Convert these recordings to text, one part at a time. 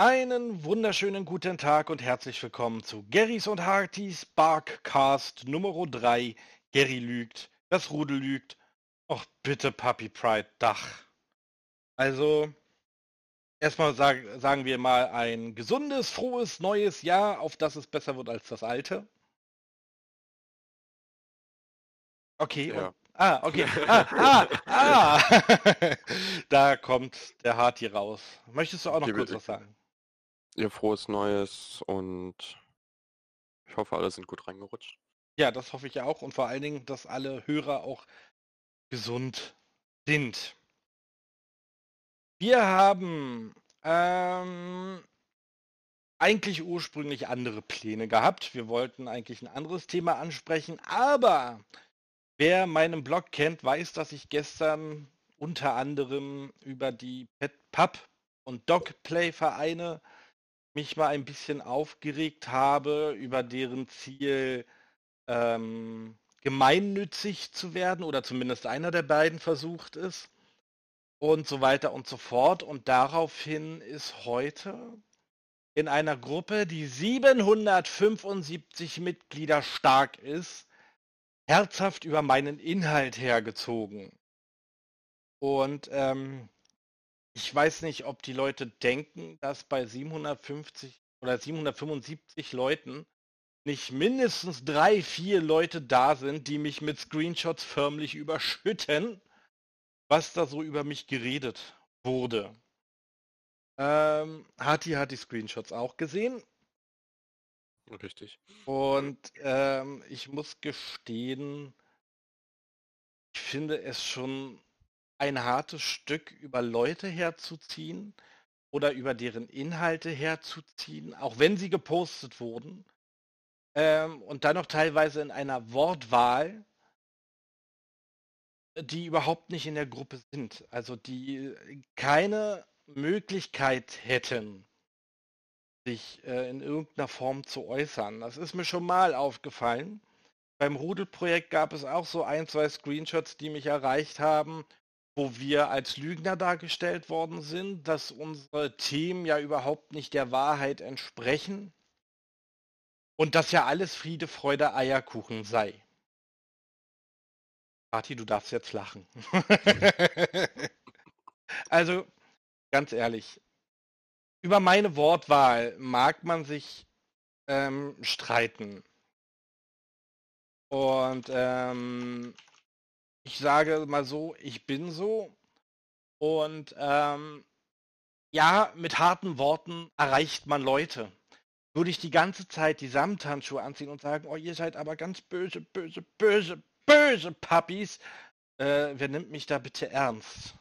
Einen wunderschönen guten Tag und herzlich willkommen zu Garys und Hartys Barkcast Nummer 3. Gary lügt, das Rudel lügt. Och bitte Puppy Pride Dach. Also, erstmal sag, sagen wir mal ein gesundes, frohes neues Jahr, auf das es besser wird als das alte. Okay, Ja. und, ah, okay. Ah, ah, ah. da kommt der Harty raus. Möchtest du auch noch Liebe- kurz was sagen? Ihr frohes Neues und ich hoffe, alle sind gut reingerutscht. Ja, das hoffe ich ja auch und vor allen Dingen, dass alle Hörer auch gesund sind. Wir haben ähm, eigentlich ursprünglich andere Pläne gehabt. Wir wollten eigentlich ein anderes Thema ansprechen, aber wer meinen Blog kennt, weiß, dass ich gestern unter anderem über die Pet Pub und Dogplay Vereine mich mal ein bisschen aufgeregt habe, über deren Ziel ähm, gemeinnützig zu werden oder zumindest einer der beiden versucht es und so weiter und so fort. Und daraufhin ist heute in einer Gruppe, die 775 Mitglieder stark ist, herzhaft über meinen Inhalt hergezogen. Und ähm, ich weiß nicht, ob die Leute denken, dass bei 750 oder 775 Leuten nicht mindestens drei, vier Leute da sind, die mich mit Screenshots förmlich überschütten, was da so über mich geredet wurde. Ähm, Hati hat die Screenshots auch gesehen Richtig. und ähm, ich muss gestehen, ich finde es schon ein hartes Stück über Leute herzuziehen oder über deren Inhalte herzuziehen, auch wenn sie gepostet wurden. Ähm, und dann noch teilweise in einer Wortwahl, die überhaupt nicht in der Gruppe sind. Also die keine Möglichkeit hätten, sich äh, in irgendeiner Form zu äußern. Das ist mir schon mal aufgefallen. Beim Rudelprojekt gab es auch so ein, zwei Screenshots, die mich erreicht haben, wo wir als Lügner dargestellt worden sind, dass unsere Themen ja überhaupt nicht der Wahrheit entsprechen und dass ja alles Friede, Freude, Eierkuchen sei. Party, du darfst jetzt lachen. also, ganz ehrlich, über meine Wortwahl mag man sich ähm, streiten. Und ähm, ich sage mal so, ich bin so. Und ähm, ja, mit harten Worten erreicht man Leute. Würde ich die ganze Zeit die Samthandschuhe anziehen und sagen, oh, ihr seid aber ganz böse, böse, böse, böse Puppies, äh, wer nimmt mich da bitte ernst?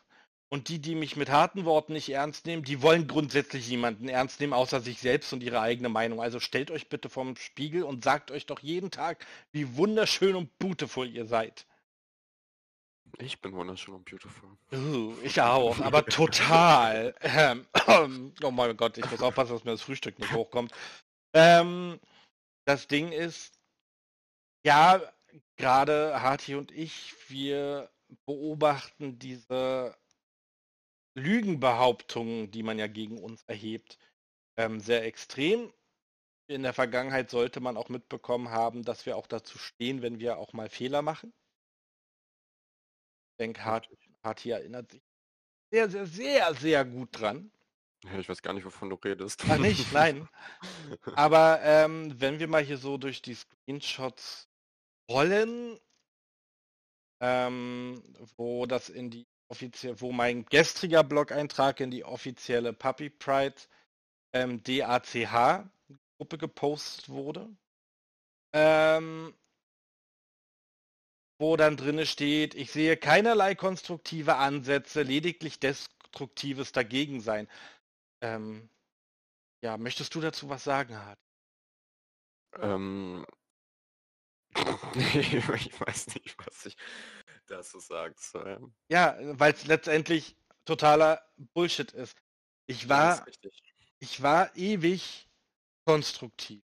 Und die, die mich mit harten Worten nicht ernst nehmen, die wollen grundsätzlich niemanden ernst nehmen, außer sich selbst und ihre eigene Meinung. Also stellt euch bitte vorm Spiegel und sagt euch doch jeden Tag, wie wunderschön und beautiful ihr seid. Ich bin wunderschön und beautiful. Uh, ich auch, aber total. Ähm, oh mein Gott, ich muss aufpassen, dass mir das Frühstück nicht hochkommt. Ähm, das Ding ist, ja, gerade Harti und ich, wir beobachten diese Lügenbehauptungen, die man ja gegen uns erhebt, ähm, sehr extrem. In der Vergangenheit sollte man auch mitbekommen haben, dass wir auch dazu stehen, wenn wir auch mal Fehler machen. Ich denke, Hart, Harti erinnert sich sehr, sehr, sehr, sehr gut dran. Ja, ich weiß gar nicht, wovon du redest. Ah, nicht? Nein. Aber ähm, wenn wir mal hier so durch die Screenshots rollen, ähm, wo das in die offizielle, wo mein gestriger Blog-Eintrag in die offizielle Puppy Pride ähm, DACH Gruppe gepostet wurde, ähm, wo dann drinne steht, ich sehe keinerlei konstruktive Ansätze, lediglich destruktives Dagegensein. Ähm, ja, möchtest du dazu was sagen, Hart? ähm, ich weiß nicht, was ich dazu sagen soll. Ja, weil es letztendlich totaler Bullshit ist. Ich war, ich war ewig konstruktiv.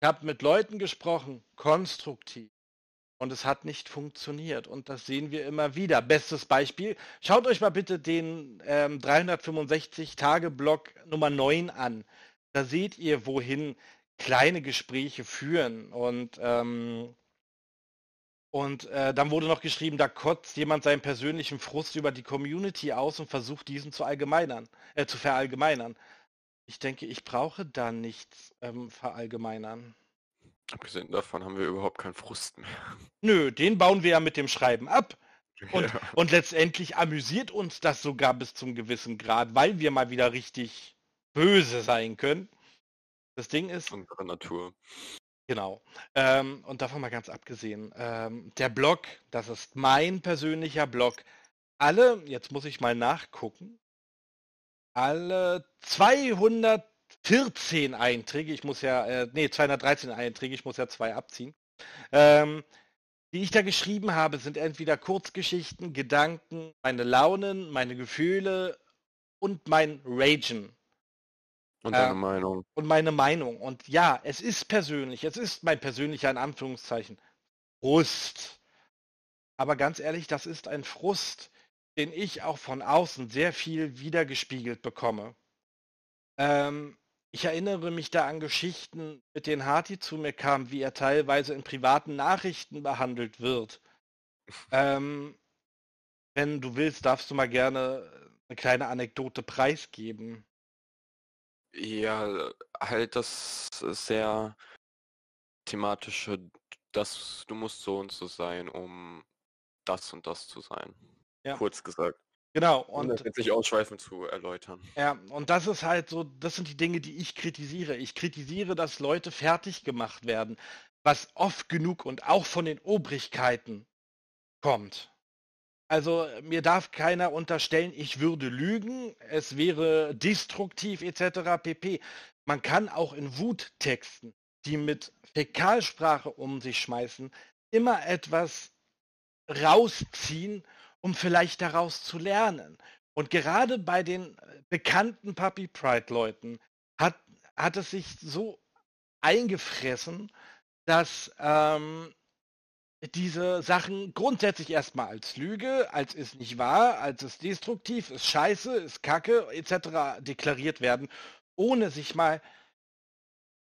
Ich habe mit Leuten gesprochen, konstruktiv. Und es hat nicht funktioniert. Und das sehen wir immer wieder. Bestes Beispiel. Schaut euch mal bitte den ähm, 365-Tage-Blog Nummer 9 an. Da seht ihr, wohin kleine Gespräche führen. Und, ähm, und äh, dann wurde noch geschrieben, da kotzt jemand seinen persönlichen Frust über die Community aus und versucht, diesen zu, allgemeinern, äh, zu verallgemeinern. Ich denke, ich brauche da nichts ähm, verallgemeinern. Abgesehen davon haben wir überhaupt keinen Frust mehr. Nö, den bauen wir ja mit dem Schreiben ab. Und, ja. und letztendlich amüsiert uns das sogar bis zum gewissen Grad, weil wir mal wieder richtig böse sein können. Das Ding ist. Unsere Natur. Genau. Ähm, und davon mal ganz abgesehen. Ähm, der Blog, das ist mein persönlicher Blog. Alle, jetzt muss ich mal nachgucken, alle 200 14 Einträge, ich muss ja, äh, nee, 213 Einträge, ich muss ja zwei abziehen, ähm, die ich da geschrieben habe, sind entweder Kurzgeschichten, Gedanken, meine Launen, meine Gefühle und mein Ragen. Und deine äh, Meinung. Und meine Meinung. Und ja, es ist persönlich, es ist mein persönlicher, in Anführungszeichen, Frust. Aber ganz ehrlich, das ist ein Frust, den ich auch von außen sehr viel wiedergespiegelt bekomme. Ähm, ich erinnere mich da an Geschichten, mit denen Harti zu mir kam, wie er teilweise in privaten Nachrichten behandelt wird. Ähm, wenn du willst, darfst du mal gerne eine kleine Anekdote preisgeben. Ja, halt das sehr thematische, dass du musst so und so sein, um das und das zu sein. Ja. Kurz gesagt. Genau. Und um das jetzt nicht ausschweifend zu erläutern. Ja, und das ist halt so, das sind die Dinge, die ich kritisiere. Ich kritisiere, dass Leute fertig gemacht werden, was oft genug und auch von den Obrigkeiten kommt. Also mir darf keiner unterstellen, ich würde lügen, es wäre destruktiv etc. pp. Man kann auch in Wuttexten, die mit Fäkalsprache um sich schmeißen, immer etwas rausziehen, um vielleicht daraus zu lernen. Und gerade bei den äh, bekannten Puppy Pride Leuten hat, hat es sich so eingefressen, dass ähm, diese Sachen grundsätzlich erstmal als Lüge, als ist nicht wahr, als ist destruktiv, ist scheiße, ist kacke etc. deklariert werden, ohne sich mal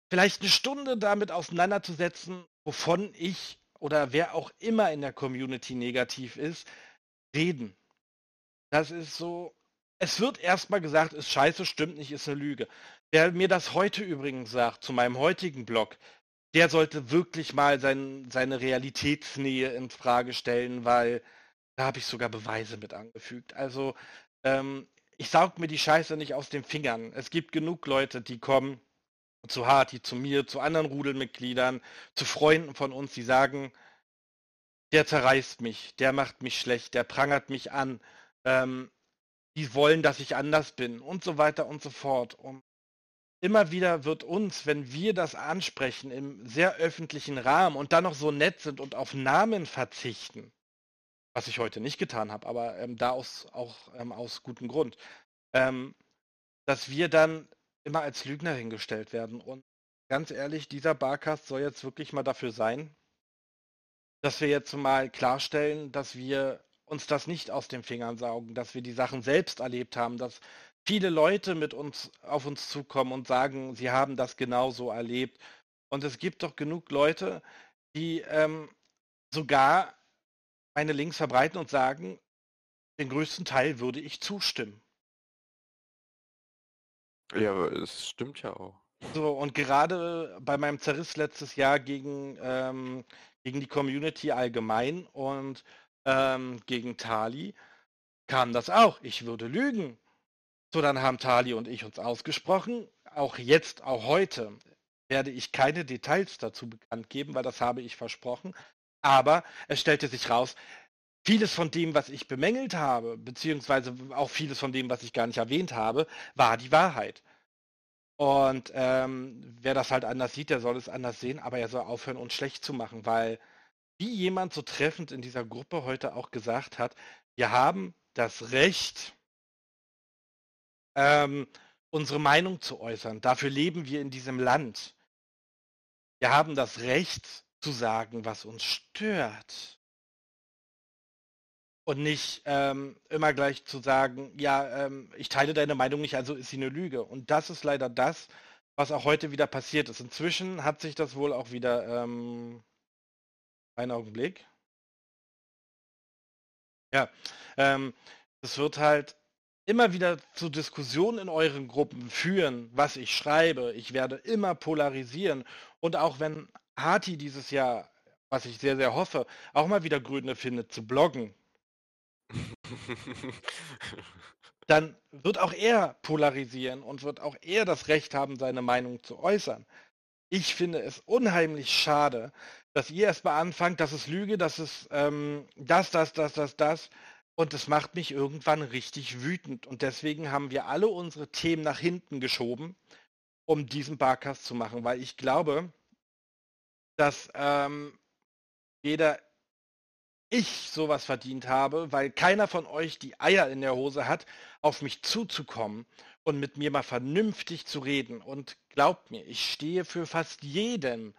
vielleicht eine Stunde damit auseinanderzusetzen, wovon ich oder wer auch immer in der Community negativ ist, reden. Das ist so, es wird erstmal gesagt, ist scheiße, stimmt nicht, ist eine Lüge. Wer mir das heute übrigens sagt, zu meinem heutigen Blog, der sollte wirklich mal sein, seine Realitätsnähe in Frage stellen, weil da habe ich sogar Beweise mit angefügt. Also ähm, ich saug mir die Scheiße nicht aus den Fingern. Es gibt genug Leute, die kommen zu Harti, zu mir, zu anderen Rudelmitgliedern, zu Freunden von uns, die sagen, der zerreißt mich, der macht mich schlecht, der prangert mich an, ähm, die wollen, dass ich anders bin und so weiter und so fort. Und immer wieder wird uns, wenn wir das ansprechen im sehr öffentlichen Rahmen und dann noch so nett sind und auf Namen verzichten, was ich heute nicht getan habe, aber ähm, da aus, auch ähm, aus gutem Grund, ähm, dass wir dann immer als Lügner hingestellt werden. Und ganz ehrlich, dieser Barcast soll jetzt wirklich mal dafür sein, dass wir jetzt mal klarstellen, dass wir uns das nicht aus den Fingern saugen, dass wir die Sachen selbst erlebt haben, dass viele Leute mit uns auf uns zukommen und sagen, sie haben das genauso erlebt. Und es gibt doch genug Leute, die ähm, sogar meine Links verbreiten und sagen, den größten Teil würde ich zustimmen. Ja, aber es stimmt ja auch. So, und gerade bei meinem Zerriss letztes Jahr gegen ähm, gegen die Community allgemein und ähm, gegen Tali kam das auch. Ich würde lügen. So, dann haben Tali und ich uns ausgesprochen. Auch jetzt, auch heute werde ich keine Details dazu bekannt geben, weil das habe ich versprochen. Aber es stellte sich raus, vieles von dem, was ich bemängelt habe, beziehungsweise auch vieles von dem, was ich gar nicht erwähnt habe, war die Wahrheit. Und ähm, wer das halt anders sieht, der soll es anders sehen, aber er soll aufhören, uns schlecht zu machen, weil, wie jemand so treffend in dieser Gruppe heute auch gesagt hat, wir haben das Recht, ähm, unsere Meinung zu äußern. Dafür leben wir in diesem Land. Wir haben das Recht zu sagen, was uns stört. Und nicht ähm, immer gleich zu sagen, ja, ähm, ich teile deine Meinung nicht, also ist sie eine Lüge. Und das ist leider das, was auch heute wieder passiert ist. Inzwischen hat sich das wohl auch wieder, ähm, einen Augenblick. Ja, ähm, es wird halt immer wieder zu Diskussionen in euren Gruppen führen, was ich schreibe. Ich werde immer polarisieren. Und auch wenn Hati dieses Jahr, was ich sehr, sehr hoffe, auch mal wieder Gründe findet zu bloggen, dann wird auch er polarisieren und wird auch er das Recht haben, seine Meinung zu äußern. Ich finde es unheimlich schade, dass ihr erstmal anfangt, dass es Lüge, dass es ähm, das, das, das, das, das. Und es macht mich irgendwann richtig wütend. Und deswegen haben wir alle unsere Themen nach hinten geschoben, um diesen Barcast zu machen, weil ich glaube, dass ähm, weder ich sowas verdient habe, weil keiner von euch die Eier in der Hose hat, auf mich zuzukommen und mit mir mal vernünftig zu reden. Und glaubt mir, ich stehe für fast jeden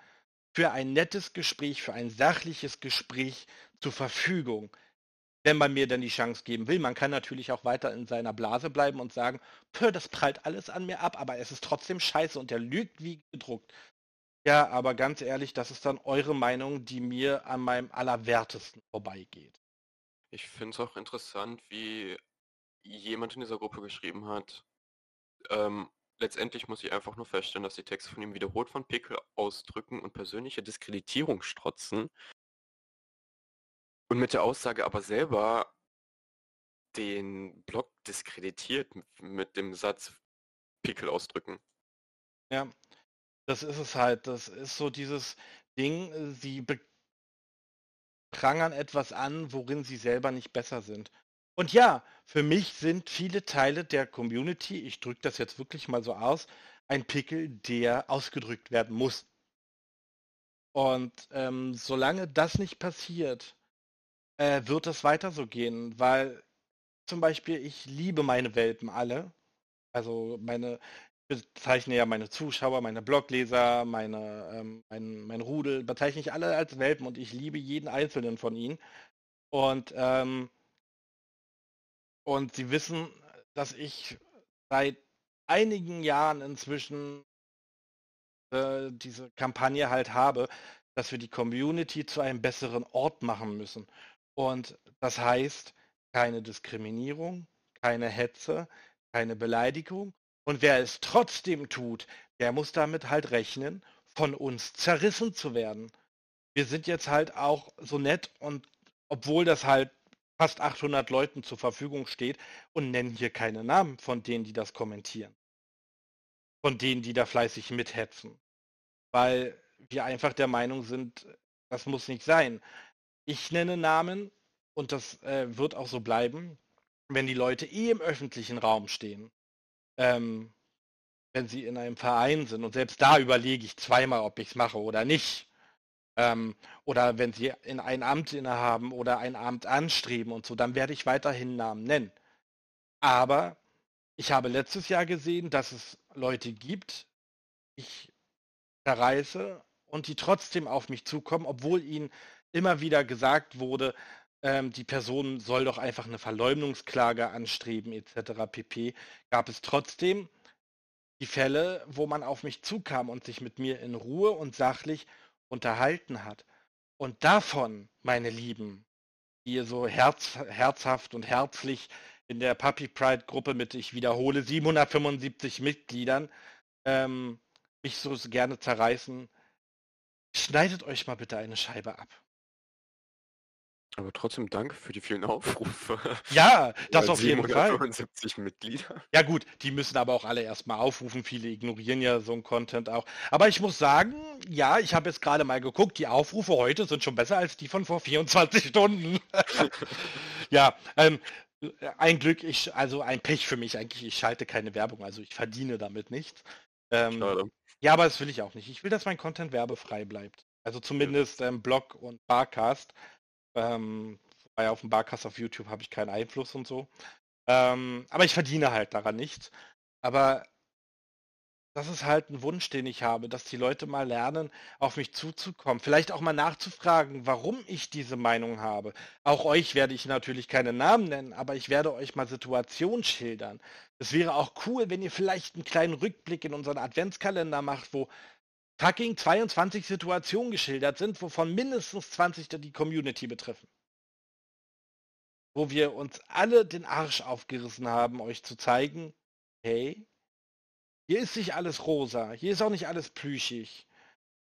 für ein nettes Gespräch, für ein sachliches Gespräch zur Verfügung, wenn man mir denn die Chance geben will. Man kann natürlich auch weiter in seiner Blase bleiben und sagen, das prallt alles an mir ab, aber es ist trotzdem scheiße und der lügt wie gedruckt. Ja, aber ganz ehrlich, das ist dann eure Meinung, die mir an meinem Allerwertesten vorbeigeht. Ich finde es auch interessant, wie jemand in dieser Gruppe geschrieben hat. Ähm, letztendlich muss ich einfach nur feststellen, dass die Texte von ihm wiederholt von Pickel ausdrücken und persönliche Diskreditierung strotzen. Und mit der Aussage aber selber den Blog diskreditiert mit dem Satz Pickel ausdrücken. Ja, das ist es halt. Das ist so dieses Ding, sie prangern etwas an, worin sie selber nicht besser sind. Und ja, für mich sind viele Teile der Community, ich drücke das jetzt wirklich mal so aus, ein Pickel, der ausgedrückt werden muss. Und ähm, solange das nicht passiert, äh, wird es weiter so gehen, weil zum Beispiel ich liebe meine Welpen alle. Also meine, bezeichne ja meine Zuschauer, meine Blogleser, meine, ähm, mein, mein Rudel, bezeichne ich alle als Welpen und ich liebe jeden einzelnen von ihnen. Und, ähm, und sie wissen, dass ich seit einigen Jahren inzwischen äh, diese Kampagne halt habe, dass wir die Community zu einem besseren Ort machen müssen. Und das heißt, keine Diskriminierung, keine Hetze, keine Beleidigung und wer es trotzdem tut, der muss damit halt rechnen, von uns zerrissen zu werden. Wir sind jetzt halt auch so nett und obwohl das halt fast 800 Leuten zur Verfügung steht und nennen hier keine Namen von denen, die das kommentieren. Von denen, die da fleißig mithetzen. Weil wir einfach der Meinung sind, das muss nicht sein. Ich nenne Namen und das äh, wird auch so bleiben, wenn die Leute eh im öffentlichen Raum stehen ähm, wenn sie in einem Verein sind. Und selbst da überlege ich zweimal, ob ich es mache oder nicht. Ähm, oder wenn sie in ein Amt innehaben oder ein Amt anstreben und so, dann werde ich weiterhin Namen nennen. Aber ich habe letztes Jahr gesehen, dass es Leute gibt, ich verreise und die trotzdem auf mich zukommen, obwohl ihnen immer wieder gesagt wurde, ähm, die Person soll doch einfach eine Verleumdungsklage anstreben etc. pp. Gab es trotzdem die Fälle, wo man auf mich zukam und sich mit mir in Ruhe und sachlich unterhalten hat. Und davon, meine Lieben, die ihr so herz, herzhaft und herzlich in der Puppy Pride Gruppe mit, ich wiederhole, 775 Mitgliedern ähm, mich so gerne zerreißen, schneidet euch mal bitte eine Scheibe ab. Aber trotzdem danke für die vielen Aufrufe. Ja, das auf jeden Fall. 75 Mitglieder. Ja gut, die müssen aber auch alle erstmal aufrufen. Viele ignorieren ja so ein Content auch. Aber ich muss sagen, ja, ich habe jetzt gerade mal geguckt, die Aufrufe heute sind schon besser als die von vor 24 Stunden. ja, ähm, ein Glück, ich, also ein Pech für mich eigentlich, ich schalte keine Werbung, also ich verdiene damit nichts. Ähm, ja, aber das will ich auch nicht. Ich will, dass mein Content werbefrei bleibt. Also zumindest ähm, Blog und Barcast. Ähm, weil auf dem Barcast auf YouTube habe ich keinen Einfluss und so. Ähm, aber ich verdiene halt daran nichts. Aber das ist halt ein Wunsch, den ich habe, dass die Leute mal lernen, auf mich zuzukommen. Vielleicht auch mal nachzufragen, warum ich diese Meinung habe. Auch euch werde ich natürlich keine Namen nennen, aber ich werde euch mal Situationen schildern. Es wäre auch cool, wenn ihr vielleicht einen kleinen Rückblick in unseren Adventskalender macht, wo fucking 22 Situationen geschildert sind, wovon mindestens 20 die Community betreffen. Wo wir uns alle den Arsch aufgerissen haben, euch zu zeigen, hey, hier ist nicht alles rosa, hier ist auch nicht alles plüschig.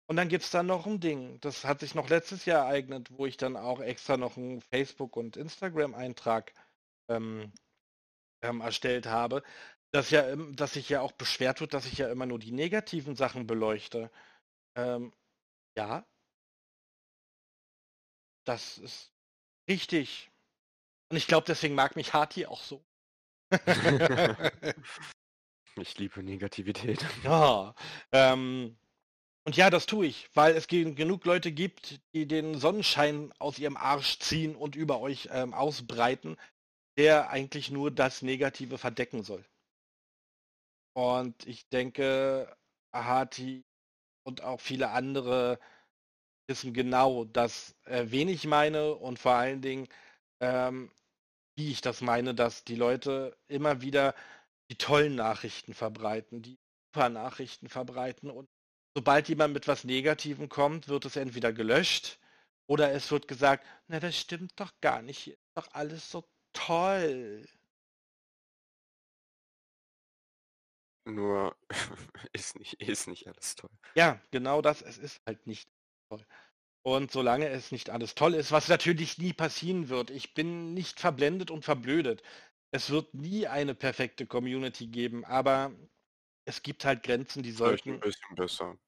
Und dann gibt es dann noch ein Ding, das hat sich noch letztes Jahr ereignet, wo ich dann auch extra noch einen Facebook- und Instagram-Eintrag ähm, ähm, erstellt habe, dass, ja, dass sich ja auch beschwert wird, dass ich ja immer nur die negativen Sachen beleuchte. Ähm, ja, das ist richtig. Und ich glaube, deswegen mag mich Hati auch so. Ich liebe Negativität. Ja. Ähm, und ja, das tue ich, weil es genug Leute gibt, die den Sonnenschein aus ihrem Arsch ziehen und über euch ähm, ausbreiten, der eigentlich nur das Negative verdecken soll. Und ich denke, Ahati und auch viele andere wissen genau, dass äh, wen ich meine und vor allen Dingen, ähm, wie ich das meine, dass die Leute immer wieder die tollen Nachrichten verbreiten, die super Nachrichten verbreiten und sobald jemand mit was Negativem kommt, wird es entweder gelöscht oder es wird gesagt, na das stimmt doch gar nicht, hier ist doch alles so toll. Nur ist nicht, ist nicht alles toll. Ja, genau das, es ist halt nicht toll. Und solange es nicht alles toll ist, was natürlich nie passieren wird, ich bin nicht verblendet und verblödet es wird nie eine perfekte Community geben, aber es gibt halt Grenzen, die sollten. ein bisschen besser.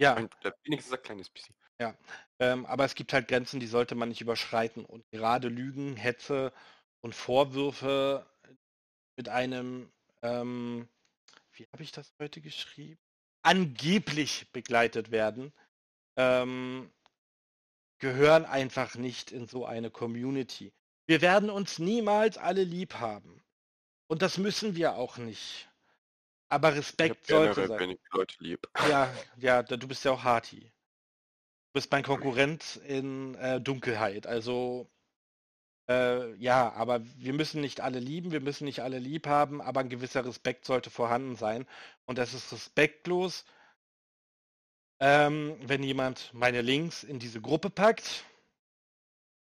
Ja. Ein, wenigstens ein kleines bisschen. Ja, ähm, aber es gibt halt Grenzen, die sollte man nicht überschreiten. Und gerade Lügen, Hetze und Vorwürfe mit einem, ähm, wie habe ich das heute geschrieben? Angeblich begleitet werden, ähm, gehören einfach nicht in so eine Community. Wir werden uns niemals alle lieb haben. Und das müssen wir auch nicht. Aber Respekt sollte sein. Wenig Leute lieb. Ja, ja, du bist ja auch Harti. Du bist mein Konkurrent in äh, Dunkelheit. Also äh, ja, aber wir müssen nicht alle lieben, wir müssen nicht alle lieb haben, aber ein gewisser Respekt sollte vorhanden sein. Und das ist respektlos, ähm, wenn jemand meine Links in diese Gruppe packt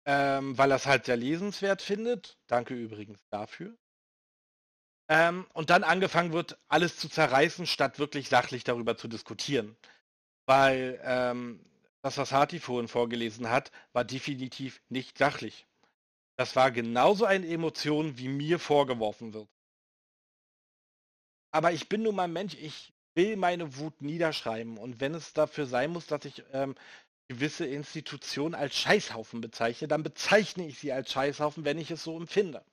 ähm, weil er es halt sehr lesenswert findet. Danke übrigens dafür. Ähm, und dann angefangen wird, alles zu zerreißen, statt wirklich sachlich darüber zu diskutieren. Weil ähm, das, was Hati vorhin vorgelesen hat, war definitiv nicht sachlich. Das war genauso eine Emotion, wie mir vorgeworfen wird. Aber ich bin nun mal Mensch, ich will meine Wut niederschreiben. Und wenn es dafür sein muss, dass ich ähm, gewisse Institution als Scheißhaufen bezeichne, dann bezeichne ich sie als Scheißhaufen, wenn ich es so empfinde.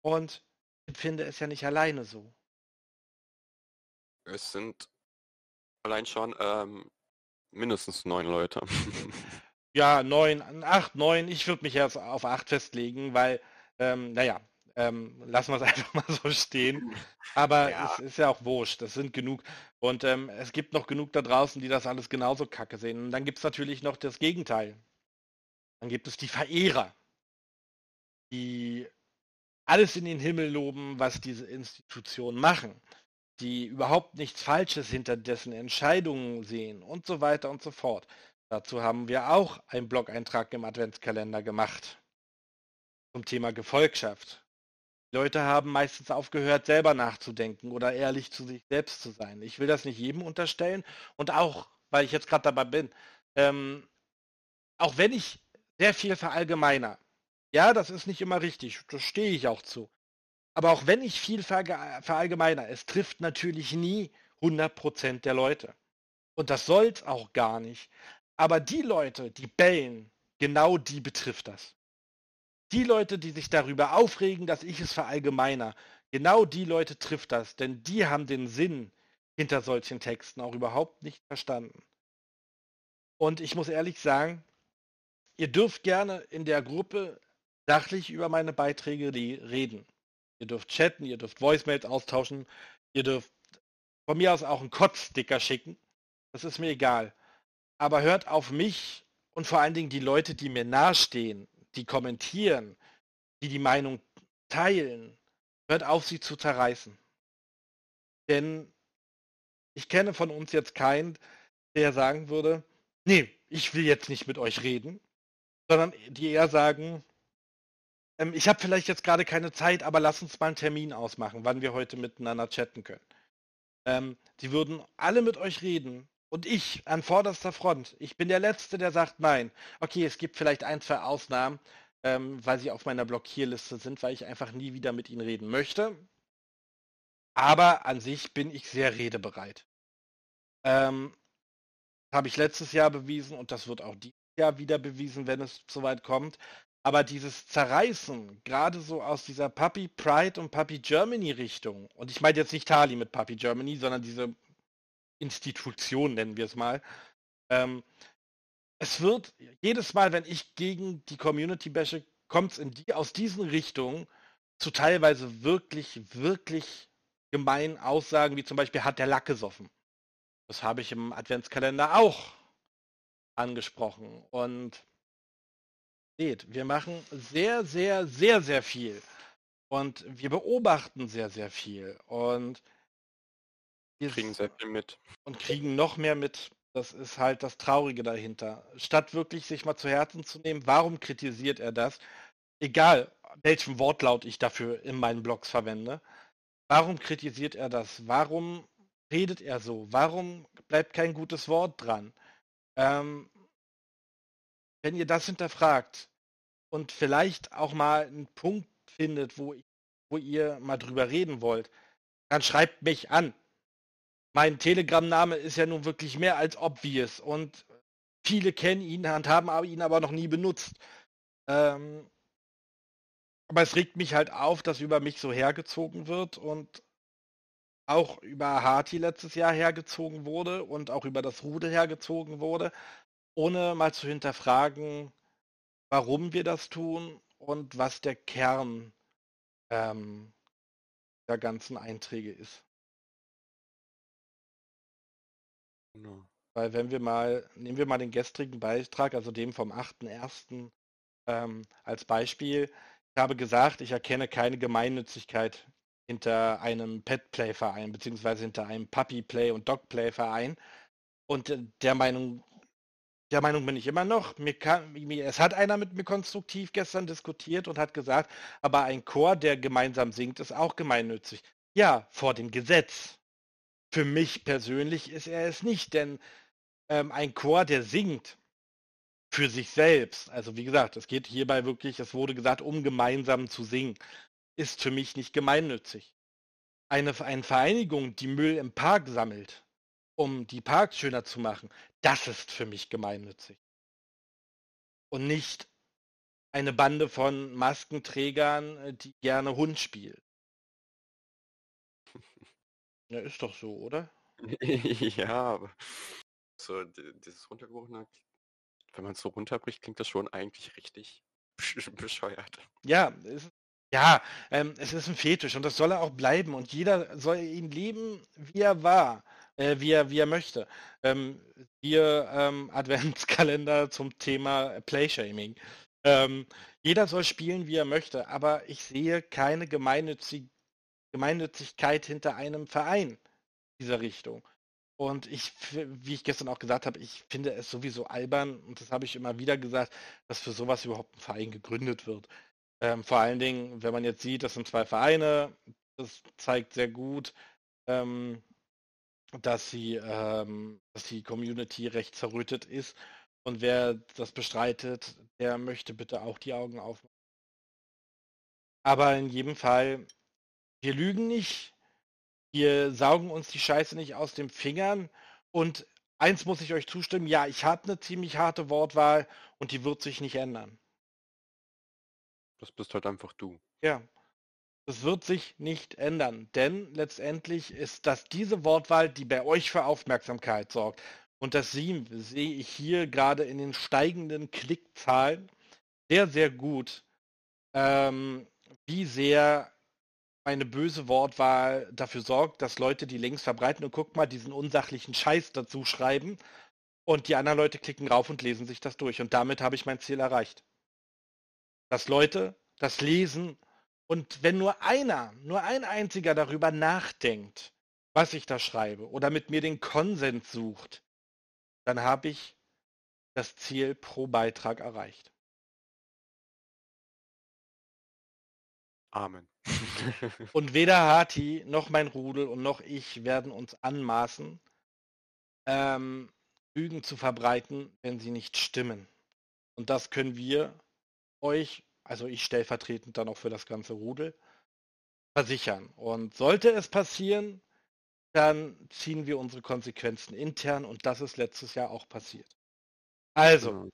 Und ich empfinde es ja nicht alleine so. Es sind allein schon ähm, mindestens neun Leute. ja, neun, acht, neun. Ich würde mich jetzt auf acht festlegen, weil, ähm, naja, ähm, lassen wir es einfach mal so stehen. Aber ja. es ist ja auch wurscht, das sind genug. Und ähm, es gibt noch genug da draußen, die das alles genauso kacke sehen. Und dann gibt es natürlich noch das Gegenteil. Dann gibt es die Verehrer, die alles in den Himmel loben, was diese Institutionen machen, die überhaupt nichts Falsches hinter dessen Entscheidungen sehen und so weiter und so fort. Dazu haben wir auch einen Blog-Eintrag im Adventskalender gemacht zum Thema Gefolgschaft. Leute haben meistens aufgehört, selber nachzudenken oder ehrlich zu sich selbst zu sein. Ich will das nicht jedem unterstellen. Und auch, weil ich jetzt gerade dabei bin, ähm, auch wenn ich sehr viel verallgemeiner, ja, das ist nicht immer richtig, das stehe ich auch zu. Aber auch wenn ich viel verallgemeiner, es trifft natürlich nie 100% der Leute. Und das soll es auch gar nicht. Aber die Leute, die bellen, genau die betrifft das. Die Leute, die sich darüber aufregen, dass ich es verallgemeiner, genau die Leute trifft das, denn die haben den Sinn hinter solchen Texten auch überhaupt nicht verstanden. Und ich muss ehrlich sagen, ihr dürft gerne in der Gruppe sachlich über meine Beiträge reden. Ihr dürft chatten, ihr dürft Voicemails austauschen, ihr dürft von mir aus auch einen Kotzsticker schicken. Das ist mir egal. Aber hört auf mich und vor allen Dingen die Leute, die mir nahestehen, die kommentieren, die die Meinung teilen, hört auf, sie zu zerreißen. Denn ich kenne von uns jetzt keinen, der sagen würde, nee, ich will jetzt nicht mit euch reden, sondern die eher sagen, ähm, ich habe vielleicht jetzt gerade keine Zeit, aber lass uns mal einen Termin ausmachen, wann wir heute miteinander chatten können. Ähm, die würden alle mit euch reden und ich an vorderster Front. Ich bin der Letzte, der sagt nein. Okay, es gibt vielleicht ein, zwei Ausnahmen, ähm, weil sie auf meiner Blockierliste sind, weil ich einfach nie wieder mit ihnen reden möchte. Aber an sich bin ich sehr redebereit. Ähm, habe ich letztes Jahr bewiesen und das wird auch dieses Jahr wieder bewiesen, wenn es soweit kommt. Aber dieses Zerreißen, gerade so aus dieser Puppy Pride und Puppy Germany Richtung, und ich meine jetzt nicht Tali mit Puppy Germany, sondern diese Institution, nennen wir es mal, ähm, es wird jedes Mal, wenn ich gegen die Community bashe, kommt es die, aus diesen Richtungen zu teilweise wirklich, wirklich gemeinen Aussagen, wie zum Beispiel hat der Lack gesoffen. Das habe ich im Adventskalender auch angesprochen. Und seht, wir machen sehr, sehr, sehr, sehr viel. Und wir beobachten sehr, sehr viel. Und wir kriegen sehr viel mit. Und kriegen noch mehr mit. Das ist halt das Traurige dahinter. Statt wirklich sich mal zu Herzen zu nehmen, warum kritisiert er das? Egal, welchen Wortlaut ich dafür in meinen Blogs verwende. Warum kritisiert er das? Warum redet er so? Warum bleibt kein gutes Wort dran? Ähm, wenn ihr das hinterfragt und vielleicht auch mal einen Punkt findet, wo, wo ihr mal drüber reden wollt, dann schreibt mich an. Mein Telegram-Name ist ja nun wirklich mehr als obvious und viele kennen ihn und haben ihn aber noch nie benutzt. Ähm, aber es regt mich halt auf, dass über mich so hergezogen wird und auch über Harti letztes Jahr hergezogen wurde und auch über das Rudel hergezogen wurde, ohne mal zu hinterfragen, warum wir das tun und was der Kern ähm, der ganzen Einträge ist. Genau. Weil wenn wir mal, nehmen wir mal den gestrigen Beitrag, also dem vom 8.1. Ähm, als Beispiel. Ich habe gesagt, ich erkenne keine Gemeinnützigkeit hinter einem Pet-Play-Verein, beziehungsweise hinter einem Puppy-Play- und Dog-Play-Verein. Und äh, der Meinung, der Meinung bin ich immer noch. Mir kann, mir, es hat einer mit mir konstruktiv gestern diskutiert und hat gesagt, aber ein Chor, der gemeinsam singt, ist auch gemeinnützig. Ja, vor dem Gesetz. Für mich persönlich ist er es nicht, denn ähm, ein Chor, der singt für sich selbst, also wie gesagt, es geht hierbei wirklich, es wurde gesagt, um gemeinsam zu singen ist für mich nicht gemeinnützig. Eine, eine Vereinigung, die Müll im Park sammelt, um die Parks schöner zu machen, das ist für mich gemeinnützig. Und nicht eine Bande von Maskenträgern, äh, die gerne Hund spielen. Ja, ist doch so, oder? ja, aber so dieses runtergebrochene, wenn man es so runterbricht, klingt das schon eigentlich richtig bescheuert. Ja, es ja, ähm, es ist ein Fetisch und das soll er auch bleiben und jeder soll ihn lieben, wie er war, äh, wie, er, wie er möchte. Ähm, hier ähm, Adventskalender zum Thema Playshaming. Ähm, jeder soll spielen, wie er möchte, aber ich sehe keine Gemeinnützig Gemeinnützigkeit hinter einem Verein dieser Richtung. Und ich, wie ich gestern auch gesagt habe, ich finde es sowieso albern, und das habe ich immer wieder gesagt, dass für sowas überhaupt ein Verein gegründet wird. Ähm, vor allen Dingen, wenn man jetzt sieht, das sind zwei Vereine, das zeigt sehr gut, ähm, dass, sie, ähm, dass die Community recht zerrüttet ist. Und wer das bestreitet, der möchte bitte auch die Augen aufmachen. Aber in jedem Fall, wir lügen nicht, wir saugen uns die Scheiße nicht aus den Fingern. Und eins muss ich euch zustimmen, ja, ich habe eine ziemlich harte Wortwahl und die wird sich nicht ändern. Das bist halt einfach du. Ja. Das wird sich nicht ändern, denn letztendlich ist das diese Wortwahl, die bei euch für Aufmerksamkeit sorgt. Und das sehe ich hier gerade in den steigenden Klickzahlen sehr, sehr gut, ähm, wie sehr meine böse Wortwahl dafür sorgt, dass Leute die Links verbreiten und guck mal, diesen unsachlichen Scheiß dazu schreiben. Und die anderen Leute klicken rauf und lesen sich das durch. Und damit habe ich mein Ziel erreicht. Dass Leute das lesen und wenn nur einer, nur ein einziger darüber nachdenkt, was ich da schreibe oder mit mir den Konsens sucht, dann habe ich das Ziel pro Beitrag erreicht. Amen. und weder Hati noch mein Rudel und noch ich werden uns anmaßen, ähm, Lügen zu verbreiten, wenn sie nicht stimmen. Und das können wir euch, also ich stellvertretend dann auch für das ganze Rudel, versichern. Und sollte es passieren, dann ziehen wir unsere Konsequenzen intern und das ist letztes Jahr auch passiert. Also, mhm.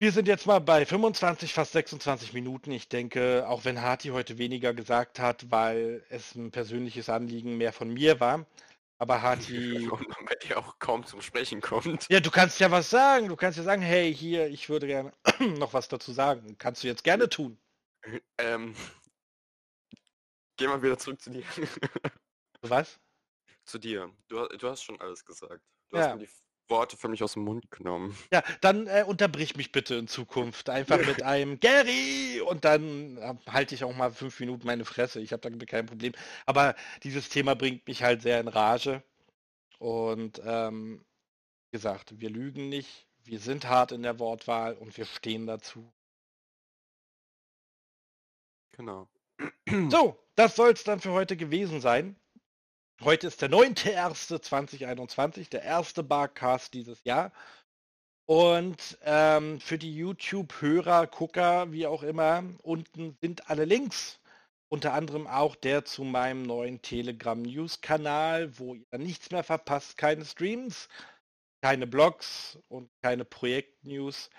Wir sind jetzt mal bei 25, fast 26 Minuten. Ich denke, auch wenn Harti heute weniger gesagt hat, weil es ein persönliches Anliegen mehr von mir war. Aber Harti. Damit er auch kaum zum Sprechen kommt. Ja, du kannst ja was sagen. Du kannst ja sagen, hey, hier, ich würde gerne noch was dazu sagen. Kannst du jetzt gerne tun. Ähm. Geh mal wieder zurück zu dir. was? Zu dir. Du, du hast schon alles gesagt. Du ja. hast mir die Worte für mich aus dem Mund genommen. Ja, dann äh, unterbrich mich bitte in Zukunft. Einfach mit einem Gary und dann äh, halte ich auch mal fünf Minuten meine Fresse. Ich habe damit kein Problem. Aber dieses Thema bringt mich halt sehr in Rage. Und ähm, wie gesagt, wir lügen nicht. Wir sind hart in der Wortwahl und wir stehen dazu. Genau. So, das soll es dann für heute gewesen sein. Heute ist der 9.1.2021, der erste Barcast dieses Jahr. Und ähm, für die YouTube-Hörer, Gucker, wie auch immer, unten sind alle Links. Unter anderem auch der zu meinem neuen Telegram-News-Kanal, wo ihr nichts mehr verpasst, keine Streams, keine Blogs und keine Projekt-News.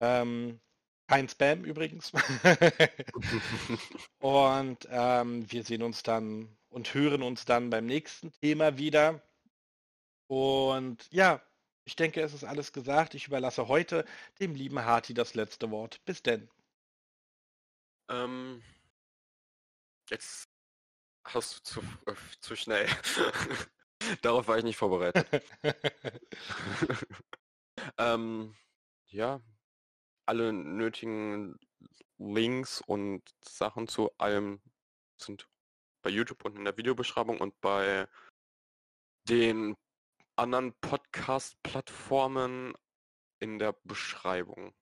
Ähm, kein Spam übrigens. und ähm, wir sehen uns dann und hören uns dann beim nächsten Thema wieder. Und ja, ich denke, es ist alles gesagt. Ich überlasse heute dem lieben Harti das letzte Wort. Bis denn. Ähm, jetzt hast du zu, äh, zu schnell. Darauf war ich nicht vorbereitet. ähm, ja, alle nötigen Links und Sachen zu allem sind bei YouTube und in der Videobeschreibung und bei den anderen Podcast-Plattformen in der Beschreibung.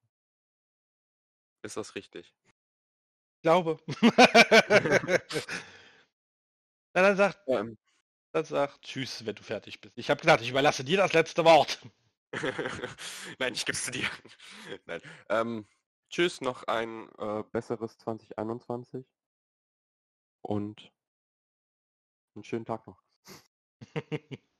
Ist das richtig? Ich glaube. Na, dann sagt, ähm, dann sagt Tschüss, wenn du fertig bist. Ich habe gesagt, ich überlasse dir das letzte Wort. Nein, ich gebe es dir. Nein. Ähm, tschüss, noch ein äh, besseres 2021 und einen schönen Tag noch.